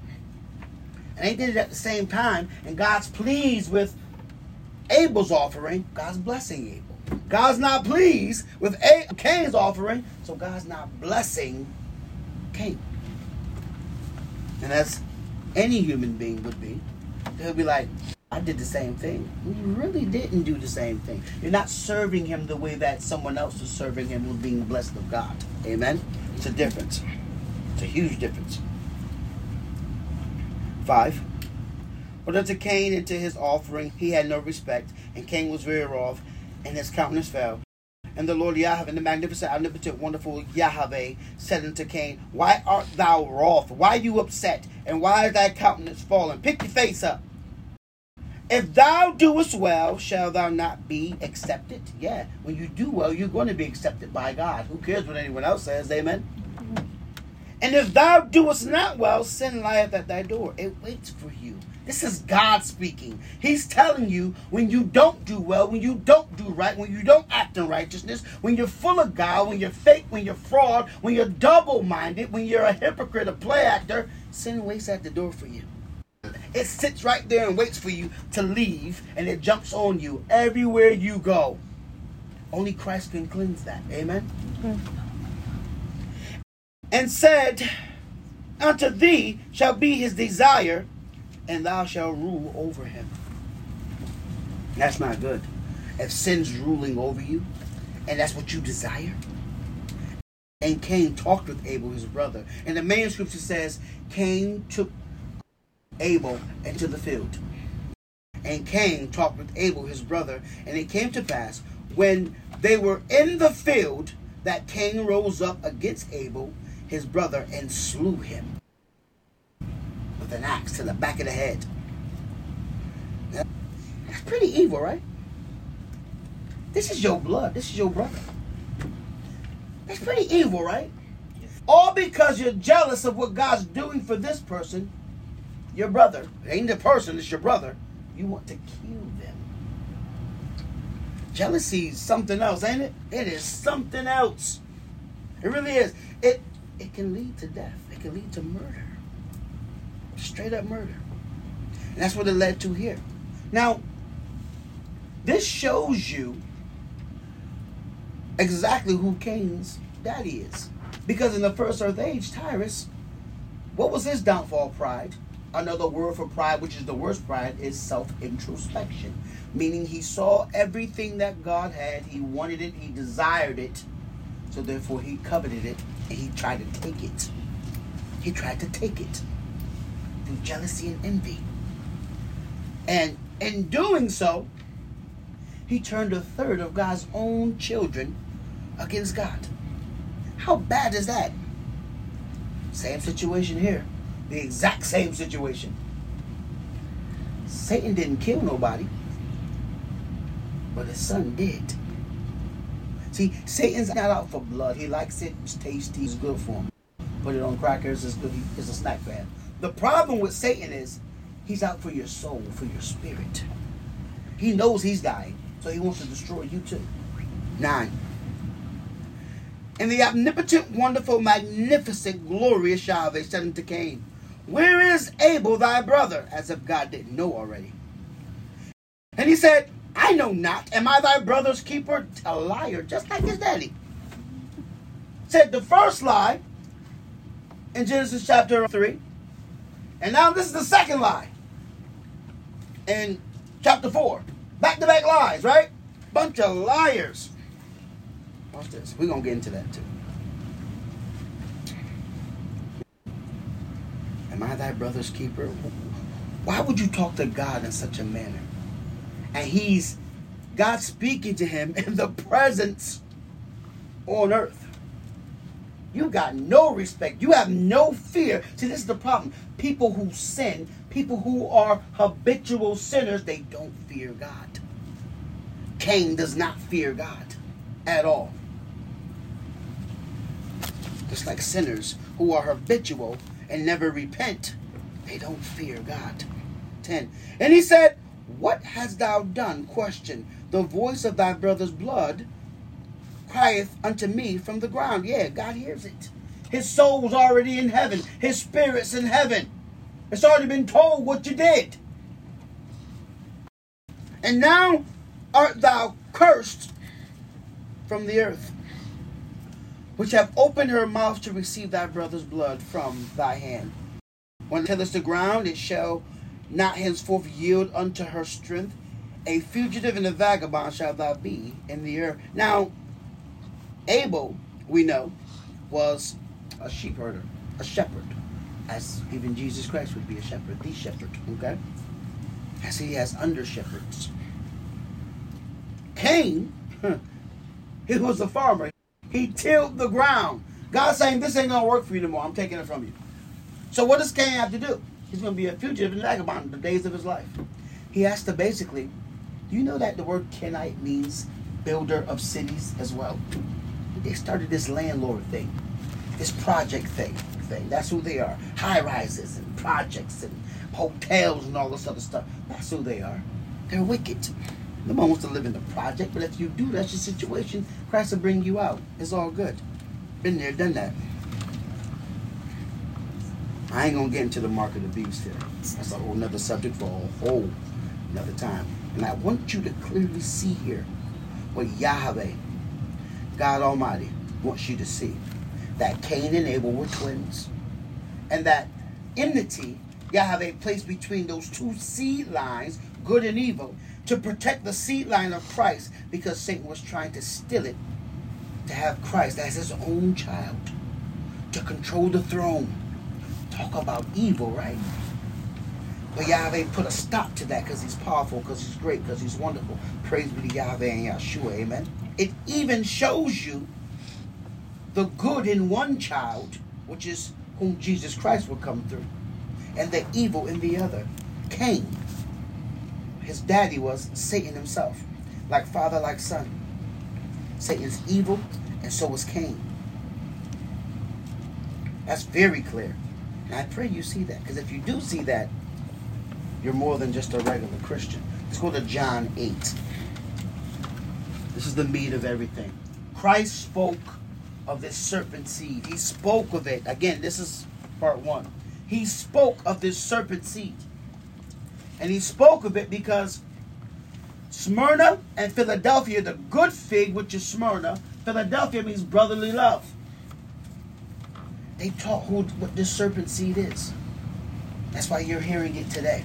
Speaker 2: and they did it at the same time, and God's pleased with Abel's offering, God's blessing Abel. God's not pleased with A- Cain's offering, so God's not blessing Cain. And as any human being would be, they'll be like, I did the same thing. You really didn't do the same thing. You're not serving him the way that someone else is serving him with being blessed of God. Amen? It's a difference. It's a huge difference. Five. But unto Cain and to his offering he had no respect, and Cain was very wroth, and his countenance fell. And the Lord Yahweh, the magnificent, omnipotent, wonderful Yahweh, said unto Cain, Why art thou wroth? Why are you upset? And why is thy countenance fallen? Pick your face up. If thou doest well, shall thou not be accepted? Yeah, when you do well, you're going to be accepted by God. Who cares what anyone else says? Amen. And if thou doest not well, sin lieth at thy door. It waits for you. This is God speaking. He's telling you when you don't do well, when you don't do right, when you don't act in righteousness, when you're full of God, when you're fake, when you're fraud, when you're double minded, when you're a hypocrite, a play actor, sin waits at the door for you. It sits right there and waits for you to leave, and it jumps on you everywhere you go. Only Christ can cleanse that. Amen. Mm-hmm. And said, Unto thee shall be his desire, and thou shalt rule over him. That's not good. If sin's ruling over you, and that's what you desire. And Cain talked with Abel, his brother. And the main scripture says, Cain took Abel into the field. And Cain talked with Abel, his brother. And it came to pass, when they were in the field, that Cain rose up against Abel, his brother, and slew him with an axe to the back of the head. That's pretty evil, right? This is your blood. This is your brother. That's pretty evil, right? All because you're jealous of what God's doing for this person, your brother. Ain't the person, it's your brother. You want to kill them. Jealousy is something else, ain't it? It is something else. It really is. It it can lead to death. It can lead to murder. Straight up murder. And that's what it led to here. Now, this shows you exactly who Cain's daddy is. Because in the first earth age, Tyrus, what was his downfall? Pride. Another word for pride, which is the worst pride, is self introspection. Meaning he saw everything that God had, he wanted it, he desired it, so therefore he coveted it and he tried to take it. He tried to take it. through jealousy and envy. And in doing so, he turned a third of God's own children against God. How bad is that? Same situation here. The exact same situation. Satan didn't kill nobody, but his son did. See, Satan's not out for blood. He likes it. It's tasty. It's good for him. Put it on crackers. It's good. It's a snack fan. The problem with Satan is he's out for your soul, for your spirit. He knows he's dying, so he wants to destroy you too. Nine. And the omnipotent, wonderful, magnificent, glorious Yahweh said unto Cain, Where is Abel thy brother? As if God didn't know already. And he said, I know not. Am I thy brother's keeper? A liar, just like his daddy. Said the first lie in Genesis chapter 3. And now this is the second lie in chapter 4. Back to back lies, right? Bunch of liars. Watch this. We're going to get into that too. Am I thy brother's keeper? Why would you talk to God in such a manner? And he's God speaking to him in the presence on earth. You got no respect. You have no fear. See, this is the problem. People who sin, people who are habitual sinners, they don't fear God. Cain does not fear God at all. Just like sinners who are habitual and never repent, they don't fear God. 10. And he said, What hast thou done? Question. The voice of thy brother's blood crieth unto me from the ground. Yeah, God hears it. His soul's already in heaven. His spirit's in heaven. It's already been told what you did. And now art thou cursed from the earth, which have opened her mouth to receive thy brother's blood from thy hand. When it tillest the ground, it shall not henceforth yield unto her strength. A fugitive and a vagabond shalt thou be in the earth. Now, Abel, we know, was a sheep herder, a shepherd, as even Jesus Christ would be a shepherd, the shepherd, okay? As he has under shepherds. Cain, (laughs) he was a farmer. He tilled the ground. God's saying, This ain't gonna work for you anymore. I'm taking it from you. So what does Cain have to do? He's gonna be a fugitive and vagabond the days of his life. He has to basically, do you know that the word Kenite means builder of cities as well? They started this landlord thing, this project thing. Thing. That's who they are. High rises and projects and hotels and all this other stuff. That's who they are. They're wicked. No one wants to live in the project, but if you do, that's your situation. Christ will bring you out. It's all good. Been there, done that. I ain't gonna get into the mark of the beast here. That's a whole subject for a whole another time. And I want you to clearly see here what Yahweh, God Almighty, wants you to see. That Cain and Abel were twins. And that enmity Yahweh placed between those two seed lines, good and evil, to protect the seed line of Christ because Satan was trying to steal it to have Christ as his own child, to control the throne. Talk about evil, right? But Yahweh put a stop to that because he's powerful, because he's great, because he's wonderful. Praise be to Yahweh and Yeshua, amen. It even shows you the good in one child, which is whom Jesus Christ will come through, and the evil in the other. Cain, his daddy was Satan himself, like father, like son. Satan's evil, and so was Cain. That's very clear. And I pray you see that, because if you do see that, you're more than just a regular Christian. Let's go to John 8. This is the meat of everything. Christ spoke of this serpent seed. He spoke of it. Again, this is part one. He spoke of this serpent seed. And he spoke of it because Smyrna and Philadelphia, the good fig, which is Smyrna, Philadelphia means brotherly love. They taught who what this serpent seed is. That's why you're hearing it today.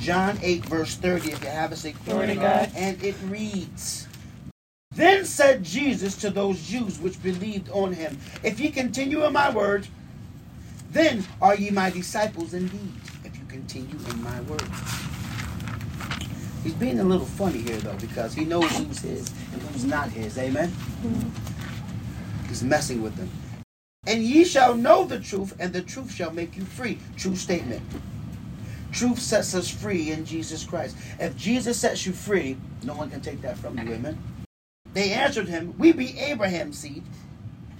Speaker 2: John 8, verse 30, if you have it, say,
Speaker 3: Glory to God.
Speaker 2: And it reads, Then said Jesus to those Jews which believed on him, If ye continue in my word, Then are ye my disciples indeed, continue in my word. He's being a little funny here, though, because he knows who's his and who's not his. Amen? Mm-hmm. He's messing with them. And ye shall know the truth, and the truth shall make you free. True statement. Truth sets us free in Jesus Christ. If Jesus sets you free, no one can take that from you. Amen? They answered him, We be Abraham's seed,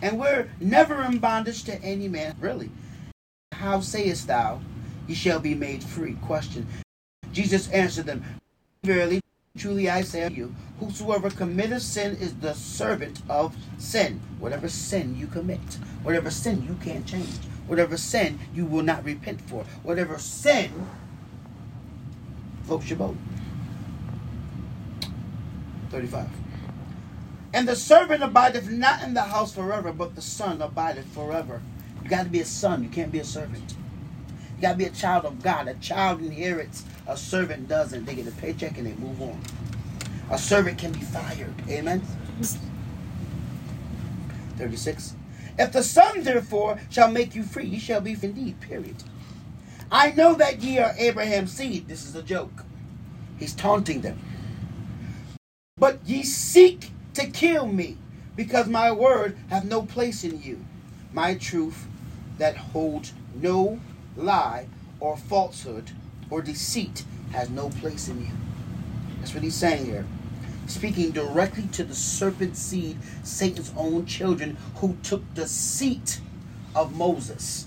Speaker 2: and we're never in bondage to any man. Really? How sayest thou, ye shall be made free? Question. Jesus answered them, Verily, truly I say unto you, whosoever committeth sin is the servant of sin. Whatever sin you commit, whatever sin you can't change, whatever sin you will not repent for, whatever sin floats your boat. 35. And the servant abideth not in the house forever, but the son abideth forever. You got to be a son. You can't be a servant. You got to be a child of God. A child inherits. A servant doesn't. They get a paycheck and they move on. A servant can be fired. Amen. 36. If the Son, therefore, shall make you free, ye shall be free indeed. Period. I know that ye are Abraham's seed. This is a joke. He's taunting them. But ye seek to kill me, because my word hath no place in you. My truth that holds no lie or falsehood or deceit has no place in you. That's what he's saying here. Speaking directly to the serpent seed, Satan's own children, who took the seat of Moses.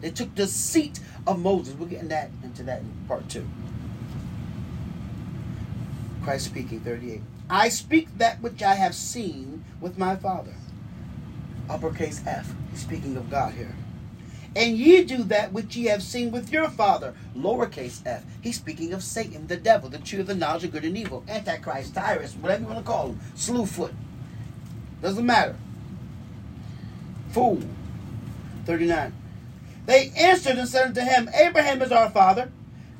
Speaker 2: They took the seat of Moses. We're getting that into that in part two. Christ speaking, 38. I speak that which I have seen with my Father. Uppercase F. He's speaking of God here. And ye do that which ye have seen with your father. Lowercase f. He's speaking of Satan, the devil, the tree of the knowledge of good and evil. Antichrist, Tyrus, whatever you want to call him. Slewfoot. Doesn't matter. Fool. 39. They answered and said unto him, Abraham is our father.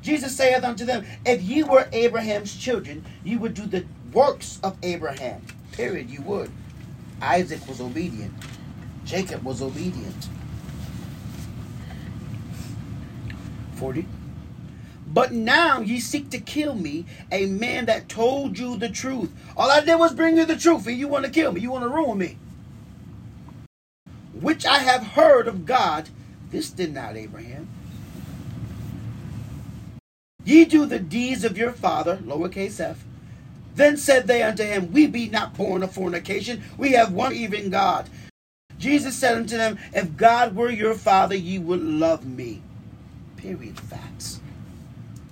Speaker 2: Jesus saith unto them, If ye were Abraham's children, ye would do the works of Abraham. Period. You would. Isaac was obedient. Jacob was obedient. 40. But now ye seek to kill me, a man that told you the truth. All I did was bring you the truth, and you want to kill me. You want to ruin me. Which I have heard of God. This did not Abraham. Ye do the deeds of your father, lowercase f. Then said they unto him, We be not born of fornication. We have one even God. Jesus said unto them, If God were your father, ye would love me Period. Facts.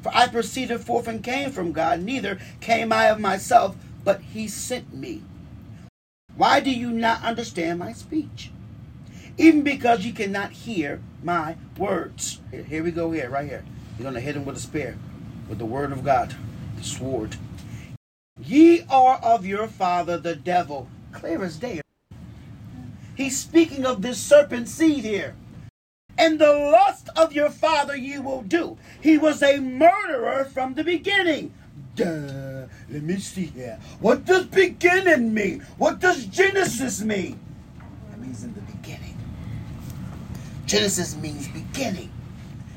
Speaker 2: For I proceeded forth and came from God, neither came I of myself, but he sent me. Why do you not understand my speech? Even because you cannot hear my words. Here we go here, right here. You're going to hit him with a spear, with the word of God, the sword. Ye are of your father the devil. Clear as day. He's speaking of this serpent seed here and the lust of your father you will do. He was a murderer from the beginning. Duh. Let me see here. What does beginning mean? What does Genesis mean? It means in the beginning. Genesis means beginning.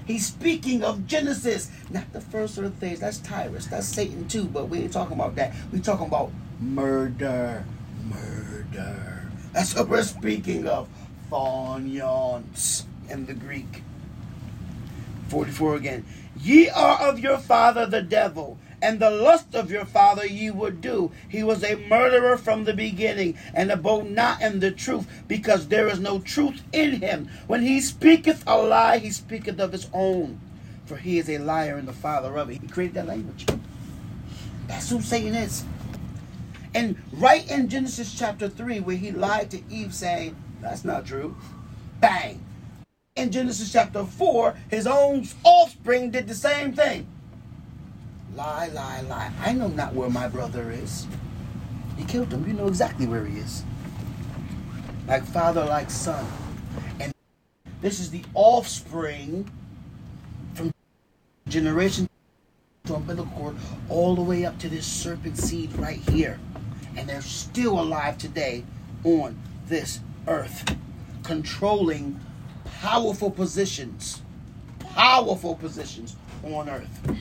Speaker 2: He's speaking of Genesis, not the first of things. That's Tyrus. That's Satan too, but we ain't talking about that. We're talking about murder. Murder. That's what we're speaking of. Phonions in the Greek. 44 again. Ye are of your father the devil, and the lust of your father ye would do. He was a murderer from the beginning, and abode not in the truth, because there is no truth in him. When he speaketh a lie, he speaketh of his own, for he is a liar and the father of it. He created that language. That's who Satan is. And right in Genesis chapter 3, where he lied to Eve, saying, That's not true. Bang in Genesis chapter 4, his own offspring did the same thing. Lie, lie, lie. I know not where my brother is. He killed him. You know exactly where he is. Like father, like son. And this is the offspring from generation to umbilical cord all the way up to this serpent seed right here. And they're still alive today on this earth, controlling powerful positions, powerful positions on earth.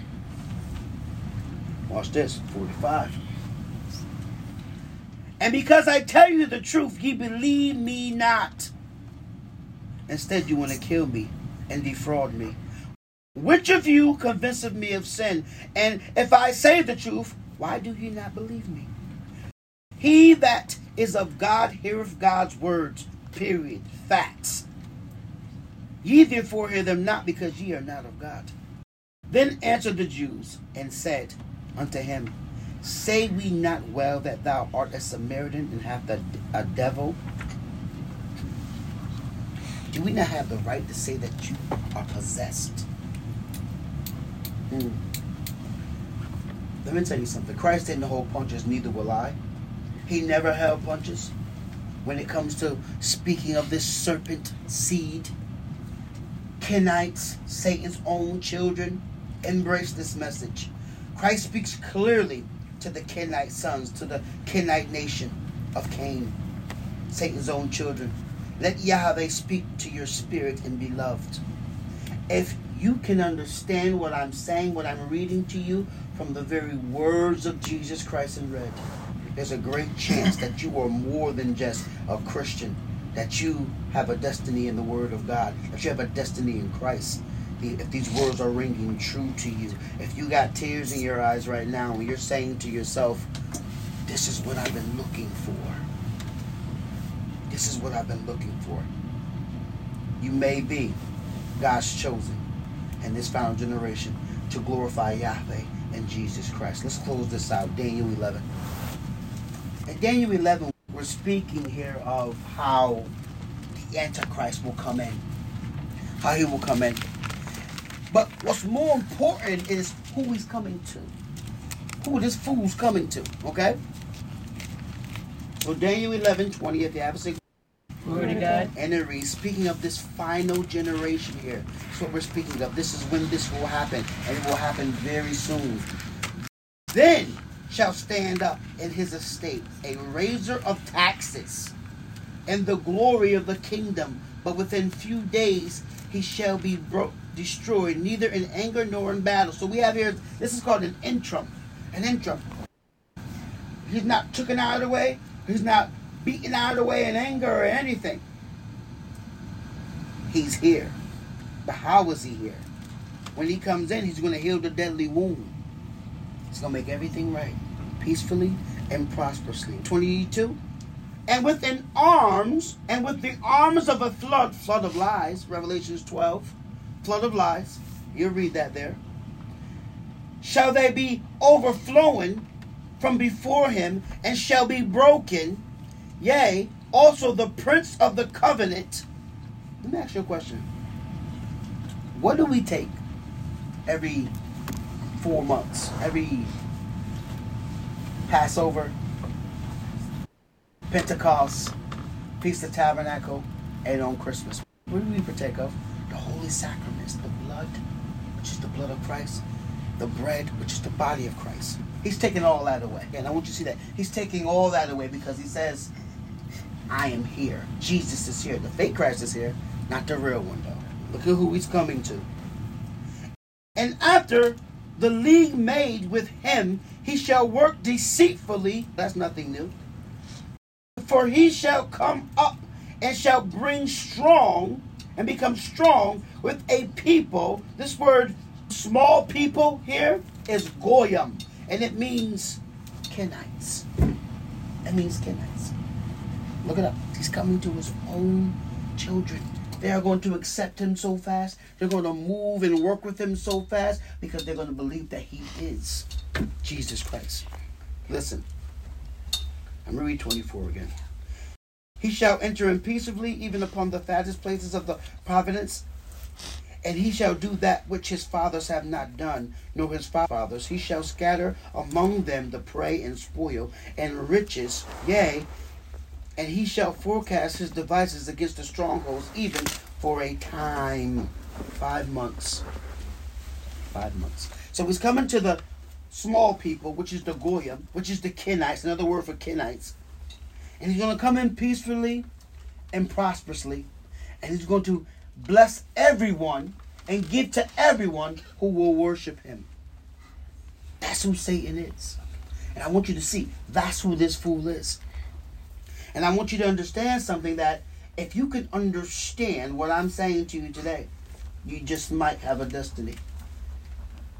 Speaker 2: Watch this, 45. And because I tell you the truth, ye believe me not. Instead, you want to kill me and defraud me. Which of you convinceth me of sin? And if I say the truth, why do ye not believe me? He that is of God heareth God's words. Period. Facts. Ye therefore hear them not, because ye are not of God. Then answered the Jews and said unto him, Say we not well that thou art a Samaritan and have the, a devil? Do we not have the right to say that you are possessed? Hmm. Let me tell you something. Christ didn't hold punches, neither will I. He never held punches. When it comes to speaking of this serpent seed, Kenites, Satan's own children, embrace this message. Christ speaks clearly to the Kenite sons, to the Kenite nation of Cain, Satan's own children. Let Yahweh speak to your spirit and be loved. If you can understand what I'm saying, what I'm reading to you from the very words of Jesus Christ in red, there's a great chance that you are more than just a Christian, that you have a destiny in the Word of God, that you have a destiny in Christ. If these words are ringing true to you, if you got tears in your eyes right now and you're saying to yourself, This is what I've been looking for. This is what I've been looking for. You may be God's chosen in this final generation to glorify Yahweh and Jesus Christ. Let's close this out. Daniel 11. In Daniel 11, we're speaking here of how the Antichrist will come in. How he will come in. But what's more important is who he's coming to. Who this fool's coming to, okay? So Daniel 11, 20, if you have a single.
Speaker 3: Glory to God.
Speaker 2: And it reads, speaking of this final generation here. That's what we're speaking of. This is when this will happen. And it will happen very soon. Then shall stand up in his estate a raiser of taxes and the glory of the kingdom. But within few days he shall be bro- destroyed, neither in anger nor in battle. So we have here, this is called an interim. An interim. He's not taken out of the way. He's not beaten out of the way in anger or anything. He's here. But how is he here? When he comes in, he's going to heal the deadly wound. He's going to make everything right, peacefully and prosperously. 22. And within arms, and with the arms of a flood, flood of lies, Revelations 12, flood of lies, you'll read that there, shall they be overflowing from before him, and shall be broken, yea, also the prince of the covenant. Let me ask you a question. What do we take every four months? Every Passover, Pentecost, Feast of Tabernacle, and on Christmas. What do we partake of? The holy sacraments, the blood, which is the blood of Christ, the bread, which is the body of Christ. He's taking all that away. And I want you to see that. He's taking all that away because he says, I am here. Jesus is here. The fake Christ is here, not the real one, though. Look at who he's coming to. And after the league made with him, he shall work deceitfully. That's nothing new. For he shall come up and shall bring strong and become strong with a people. This word small people here is goyim, and it means Kenites. It means Kenites. Look it up. He's coming to his own children. They are going to accept him so fast. They're going to move and work with him so fast because they're going to believe that he is Jesus Christ. Listen. I'm going to read 24 again. He shall enter in peaceably, even upon the fattest places of the providence. And he shall do that which his fathers have not done, nor his fathers. He shall scatter among them the prey and spoil, and riches, yea, and he shall forecast his devices against the strongholds, even for a time. Five months. Five months. So he's coming to the small people, which is the Goyim, which is the Kenites, another word for Kenites. And he's going to come in peacefully and prosperously. And he's going to bless everyone, and give to everyone who will worship him. That's who Satan is. And I want you to see that's who this fool is. And I want you to understand something that if you can understand what I'm saying to you today, you just might have a destiny.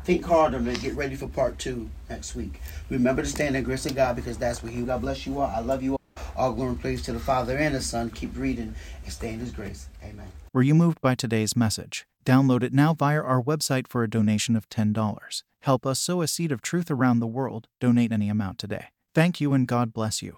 Speaker 2: Think harder and get ready for part two next week. Remember to stand in the grace of God because that's what He. God bless you all. I love you all. All glory and praise to the Father and the Son. Keep reading and stay in His grace. Amen.
Speaker 1: Were you moved by today's message? Download it now via our website for a donation of $10. Help us sow a seed of truth around the world. Donate any amount today. Thank you and God bless you.